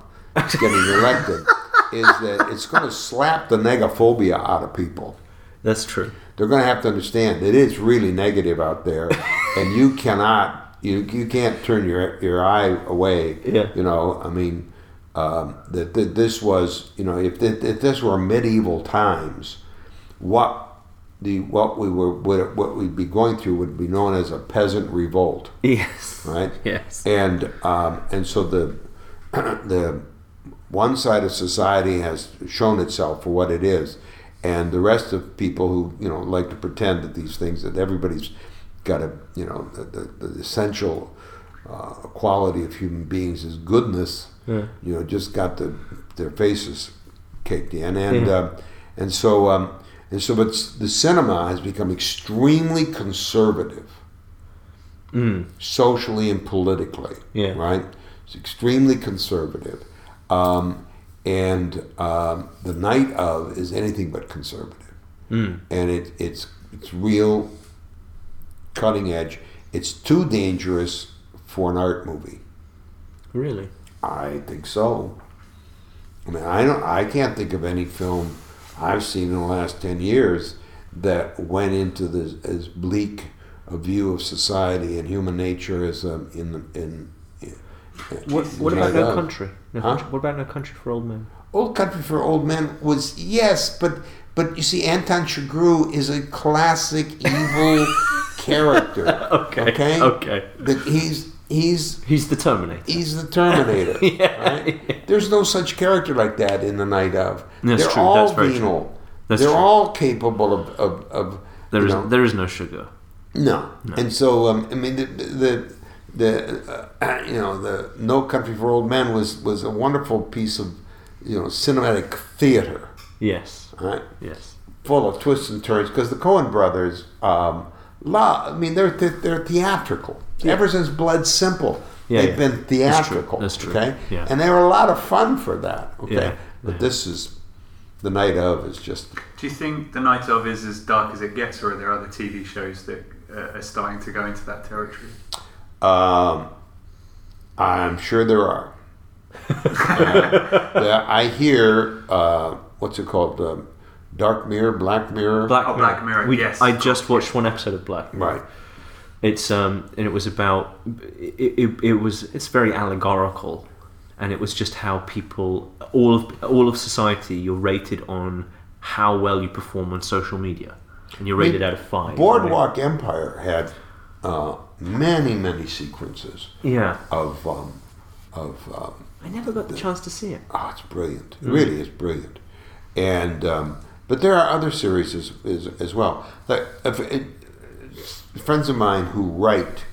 getting elected is that it's going to slap the negaphobia out of people.
that's true.
They're going to have to understand that it's really negative out there, and you cannot, you, you can't turn your your eye away.
Yeah.
You know, I mean, um, that, that this was, you know, if, if this were medieval times, what the what we were what, what we'd be going through would be known as a peasant revolt,
Yes,
right?
yes,
and um, and so the the one side of society has shown itself for what it is, and the rest of people who you know like to pretend that these things that everybody's got a you know the, the, the essential uh, quality of human beings is goodness.
yeah,
You know, just got the their faces caked in, and
Yeah.
uh, and so um, and so, but the cinema has become extremely conservative
mm.
socially and politically.
Yeah.
Right? It's extremely conservative. Um, and um, the night of is anything but conservative.
Mm.
And it, it's, it's real cutting edge. It's too dangerous for an art movie.
really.
I think so. I mean, I don't. I can't think of any film I've seen in the last ten years that went into this as bleak a view of society and human nature as um, in the in. in
What, what about No. Country? No
Huh?
country? What about No Country for Old Men?
Old Country for Old Men was yes, but but you see, Anton Chigurh is a classic evil character.
Okay.
Okay.
Okay.
That he's he's
He's the Terminator.
he's the Terminator.
Yeah.
right? There's no such character like that in the Night of.
That's
They're
true,
all
that's very true.
venal.
That's
They're
true.
all capable of of, of
There is
know,
there is no Chigurh.
no. And so um, I mean the, the the uh, you know the No Country for Old Men was was a wonderful piece of you know cinematic theater,
Yes.
right?
Yes.
Full of twists and turns because the Coen brothers, um, la, I mean they're they're, they're theatrical. Ever since Blood Simple,
Yeah,
they've
yeah.
been
That's true.
theatrical.
That's true.
Okay,
Yeah.
and they were a lot of fun for that. Okay,
Yeah,
but
yeah.
this is the night of is just
Do you think The Night of is as dark as it gets, or are there other TV shows that uh, are starting to go into that territory?
Um, I'm sure there are. Uh, yeah, I hear uh, what's it called? Um, Dark Mirror, Black Mirror.
Black
Oh, Black Mirror,
We,
yes,
I just
course,
watched one episode of Black Mirror.
Right.
It's um, and it was about it, it, it was it's very allegorical, and it was just how people all of all of society you're rated on how well you perform on social media, and you're rated out of five.
Boardwalk Empire had uh, many, many sequences?
Yeah,
of um, of. Um,
I never got the chance to see it.
oh, it's brilliant. It really is brilliant. And um, but there are other series as, as, as well. Like it, friends of mine who write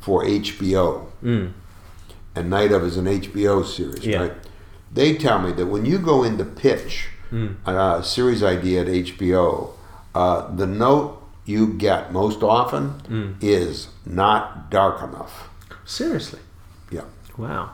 for HBO, and Night of is an HBO series,
Yeah.
right? They tell me that when you go in to pitch a series idea at HBO, uh, the note you get most often is not dark enough.
Seriously,
Yeah.
wow.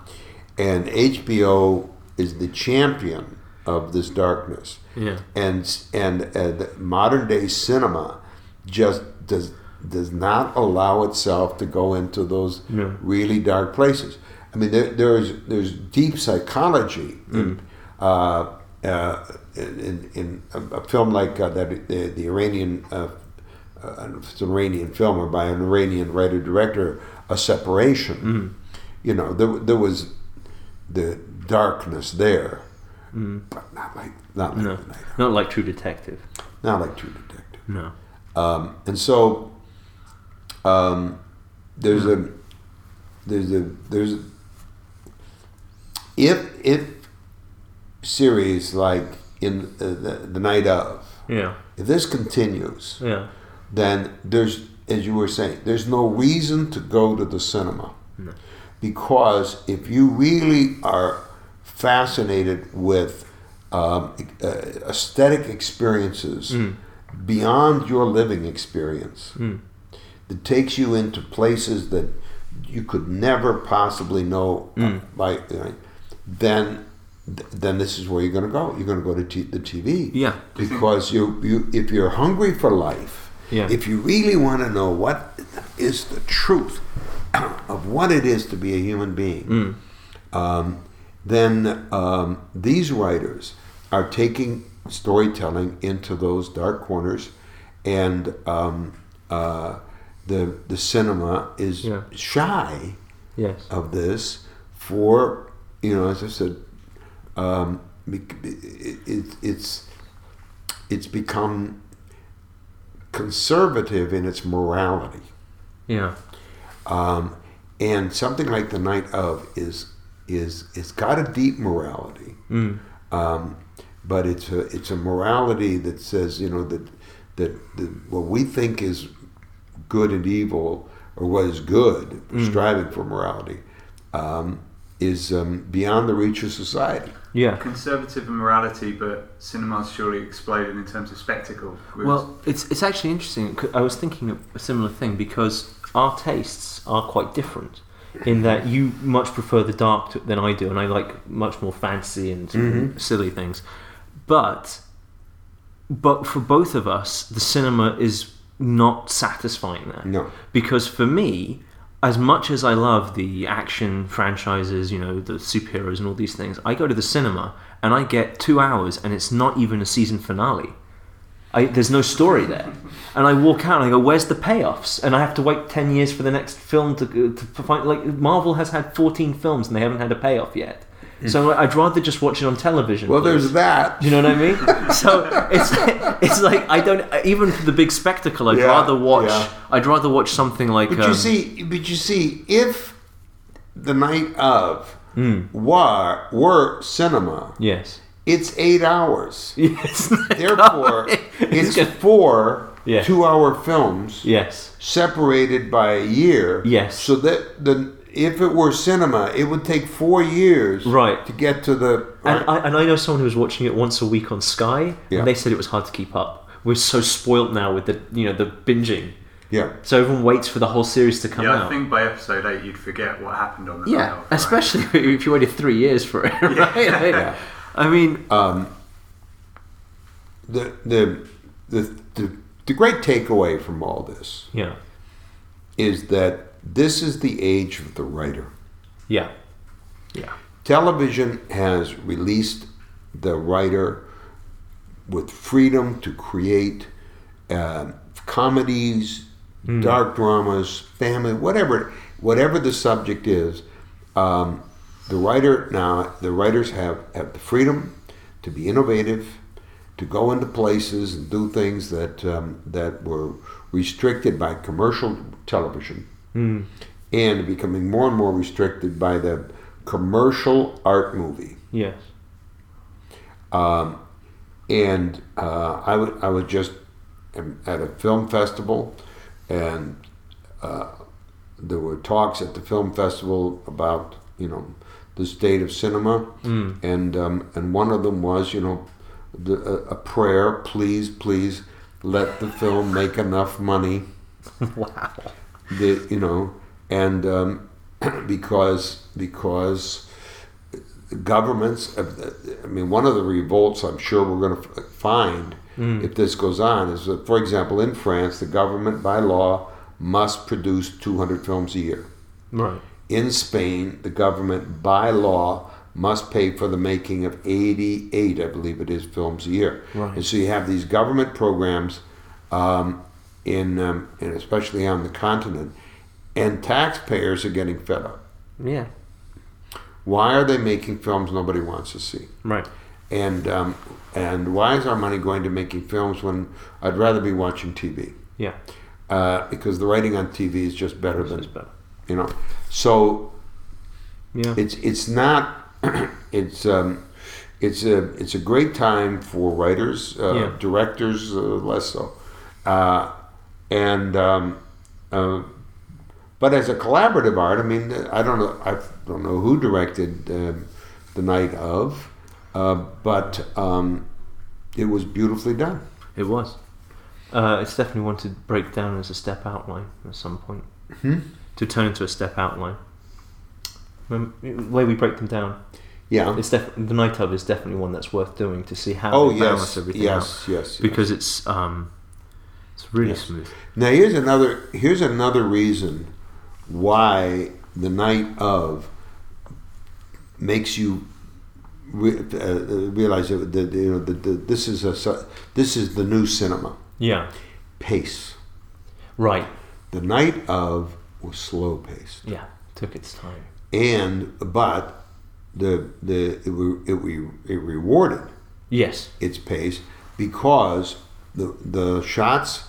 And HBO is the champion of this darkness.
Yeah.
And and uh, the modern day cinema just does does not allow itself to go into those
No.
really dark places. I mean, there, there's there's deep psychology in, uh, uh, in, in a, a film like uh, that the, the Iranian. It's an Iranian film or by an Iranian writer director, a separation. You know, there, there was the darkness there, but not like not like
No, not like True Detective.
not like True Detective.
No.
Um, and so um, there's a there's a there's a, if if series like in uh, the, the night of
Yeah.
if this continues
Yeah.
Then there's, as you were saying, there's no reason to go to the cinema. Because if you really are fascinated with um, uh, aesthetic experiences beyond your living experience, that takes you into places that you could never possibly know uh, by, uh, then then this is where you're going to go. You're going to go to t- the TV
Yeah.
because you you if you're hungry for life,
Yeah.
if you really want to know what is the truth of what it is to be a human being,
Mm.
um, then um, these writers are taking storytelling into those dark corners, and um, uh, the the cinema is
Yeah.
shy
Yes.
of this for you know as I said um, it, it, it's it's become conservative in its morality
Yeah.
um, and something like the night of is is it's got a deep morality
Mm.
um, but it's a it's a morality that says you know that that, that what we think is good and evil or what is good striving for morality um, is um, beyond the reach of society
Yeah.
Conservative in morality, but cinema's surely exploded in terms of spectacle. whereas-
Well, it's it's actually interesting. I was thinking of a similar thing because our tastes are quite different. In that you much prefer the dark to, than I do, and I like much more fantasy and mm-hmm. sort of silly things. But but for both of us, the cinema is not satisfying that.
No.
Because for me, as much as I love the action franchises, you know, the superheroes and all these things, I go to the cinema and I get two hours and it's not even a season finale. I, there's no story there. And I walk out and I go, where's the payoffs? And I have to wait 10 years for the next film to, to find. Like, Marvel has had 14 films and they haven't had a payoff yet. So I'd rather just watch it on television.
well
please.
there's that
Do you know what I mean? so it's it's like I don't even for the big spectacle. I'd
Yeah,
rather watch.
yeah.
I'd rather watch something like.
But
um,
you see, but you see, if the night of
Hmm.
were were cinema,
Yes.
it's eight hours.
Yes.
Therefore, it's
good.
for
Yeah.
two-hour films
Yes.
separated by a year.
Yes.
So that the if it were cinema, it would take four years
Right.
to get to the.
And I, and I know someone who was watching it once a week on Sky,
Yeah.
and they said it was hard to keep up. We're so spoilt now with the you know the binging,
yeah.
so everyone waits for the whole series to come out.
Yeah,
out.
I think by episode eight you'd forget what happened on the
yeah,
night right?
especially if you waited three years for it. Right?
Yeah.
I mean,
Um, the, the the the the great takeaway from all this
yeah,
is that this is the age of the writer.
yeah, yeah,
Television has released the writer with freedom to create um comedies, dark dramas, family, whatever, whatever the subject is. Um, the writer now, the writers have, have the freedom to be innovative, to go into places and do things that um, that were restricted by commercial television, and becoming more and more restricted by the commercial art movie.
yes,
Um, and uh, I would I would just at a film festival, and uh, there were talks at the film festival about you know the state of cinema, and um, and one of them was you know the, a, a prayer, please please let the film make enough money
wow,
the you know and um, because because governments I mean one of the revolts I'm sure we're going to find if this goes on is that for example in France the government by law must produce 200 films a year.
Right,
in Spain the government by law must pay for the making of 88 I believe it is films a year.
Right.
and so you have these government programs um, in um, and especially on the continent and taxpayers are getting fed up.
Yeah,
why are they making films nobody wants to see?
Right,
and um, and why is our money going to making films when I'd rather be watching TV
yeah,
uh, because the writing on TV is just better
is
than
better.
you know. So
Yeah,
it's it's not it's um, it's a it's a great time for writers, uh,
Yeah.
directors uh, less so, uh, and um, uh, but as a collaborative art, I mean, I don't know I don't know who directed um, the night of, uh, but um, it was beautifully done.
it was. Uh, it's definitely one to break down as a step outline at some point.
Hmm?
To turn into a step outline. The way we break them down,
Yeah.
it's def- the night of is definitely one that's worth doing to see how
Oh
they balance
yes,
everything
yes,
out
yes, yes.
because it's um, it's really smooth.
Now here's another here's another reason why the night of makes you re- uh, realize that the, you know the, the, this is a this is the new cinema
Yeah,
pace.
right.
The night of was slow paced,
Yeah, took its time.
and but the the it, it, it rewarded
Yes.
its pace because the the shots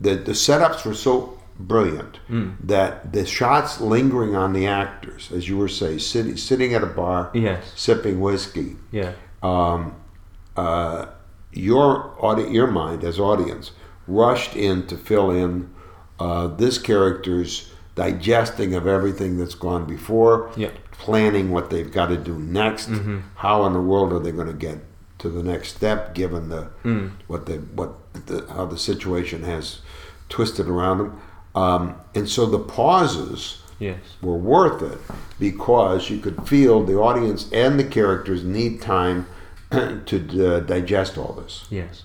the the setups were so brilliant that the shots lingering on the actors, as you were saying, sitting sitting at a bar,
Yes.
sipping whiskey.
Yeah.
Um, uh, your audi- your mind as audience rushed in to fill in uh, this character's digesting of everything that's gone before,
Yeah.
planning what they've got to do next. How in the world are they going to get to the next step, given the what the what the, how the situation has twisted around them? Um, and so the pauses
Yes.
were worth it because you could feel the audience and the characters need time to uh, digest all this.
Yes.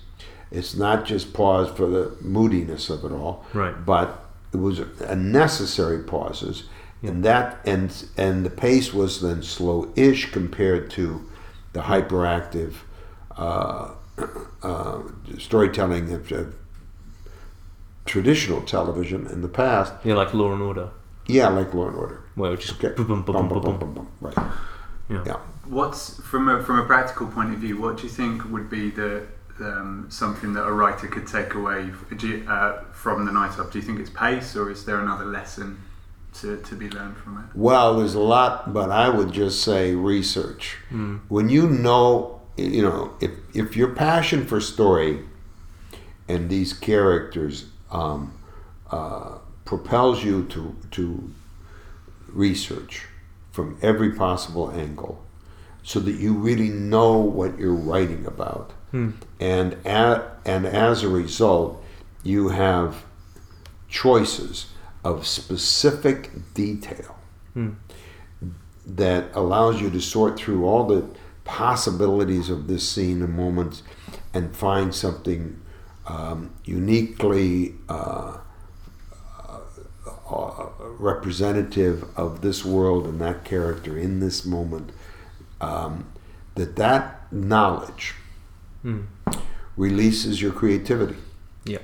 It's not just pause for the moodiness of it all,
Right.
but it was a necessary pauses, and that and and the pace was then slow-ish compared to the hyperactive uh, uh, storytelling of, of traditional television in the past.
Yeah, like Law and Order,
Yeah, like Law and Order.
where it just
Okay.
boom, boom, boom,
Bum,
boom,
bum,
boom,
bum,
boom.
Right.
Yeah.
Yeah.
What's from a from a practical point of view? What do you think would be the um, something that a writer could take away do you- uh, from the night of? Do you think it's pace, or is there another lesson to, to be learned from it?
Well, there's a lot, but I would just say research. When you know, you know, if, if your passion for story and these characters um, uh, propels you to to research from every possible angle, so that you really know what you're writing about, and at, and as a result, you have choices of specific detail that allows you to sort through all the possibilities of this scene and moments and find something um, uniquely uh, uh, representative of this world and that character in this moment um, that that knowledge releases your creativity
Yeah.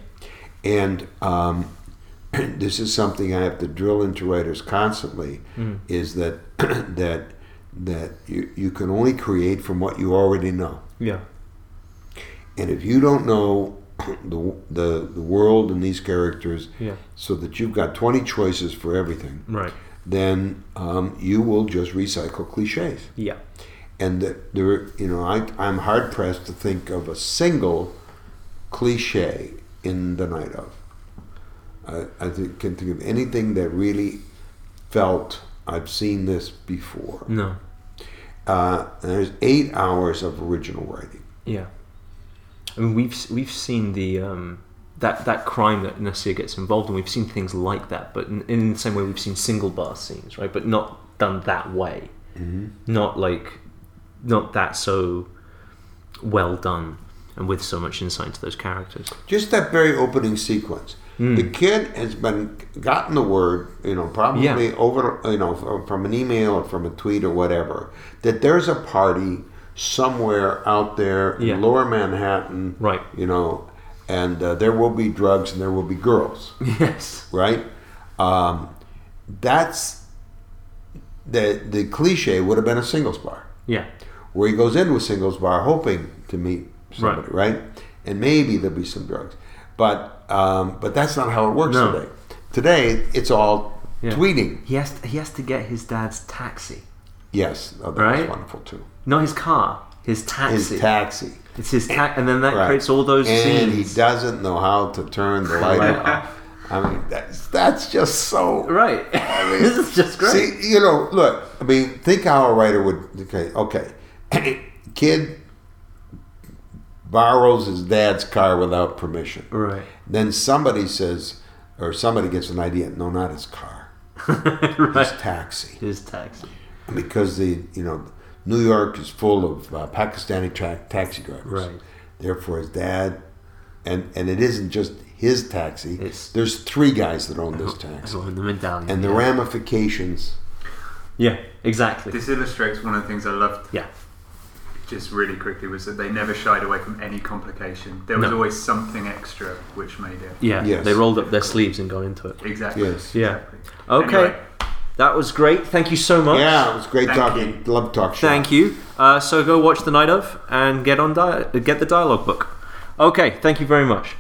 and um, this is something I have to drill into writers constantly is that that that you, you can only create from what you already know
Yeah.
and if you don't know the, the, the world and these characters
Yeah.
so that you've got 20 choices for everything
Right.
then um, you will just recycle cliches
Yeah.
and that there, you know, I, I'm hard pressed to think of a single cliche in the night of. I, I think, can think of anything that really felt I've seen this before.
No.
Uh, there's eight hours of original writing.
Yeah. I mean, we've we've seen the um, that that crime that Nasir gets involved in. We've seen things like that, but in, in the same way we've seen single bar scenes, right? But not done that way. Not like not that so well done and with so much insight into those characters.
Just that very opening sequence. The kid has been gotten the word, you know, probably
Yeah.
over, you know, from an email or from a tweet or whatever, that there's a party somewhere out there in
Yeah.
Lower Manhattan,
Right.
You know, and uh, there will be drugs and there will be girls,
Yes.
right? Um, that's the the cliche would have been a singles bar
Yeah.
where he goes into a singles bar hoping to meet somebody, right? And maybe there'll be some drugs, but um, but that's not how it works
No.
today. Today it's all
Yeah.
tweeting.
He has to, he has to get his dad's taxi,
Yes, oh, that's
Right?
wonderful too.
not his car, his taxi.
His taxi,
it's his taxi, and then that
Right.
creates all those scenes
and he doesn't know how to turn the light
Right.
off. I mean, that's that's just so.
Right. this is just great.
See, you know, look. I mean, think how a writer would. Okay, okay, kid borrows his dad's car without permission.
right.
Then somebody says, or somebody gets an idea. No, not his car. His taxi.
His taxi.
Because the you know New York is full of uh, Pakistani tra- taxi drivers.
Right.
Therefore, his dad, and and it isn't just his taxi.
It's-
There's three guys that own this
As
taxi,
well, the medallion.
and the
yeah.
ramifications.
Yeah, exactly.
This illustrates one of the things I loved
Yeah.
just really quickly was that they never shied away from any complication. There was
No.
always something extra which made it.
Yeah.
Yes.
They rolled up their sleeves and got into it.
Exactly.
Yes.
Yeah.
Exactly.
Okay.
Anyway,
That was great. Thank you so much.
Yeah, it was great
Thank
talking. Love to talk. shop.
Thank you. Uh, so go watch the night of and get on di- get the dialogue book. Okay. Thank you very much.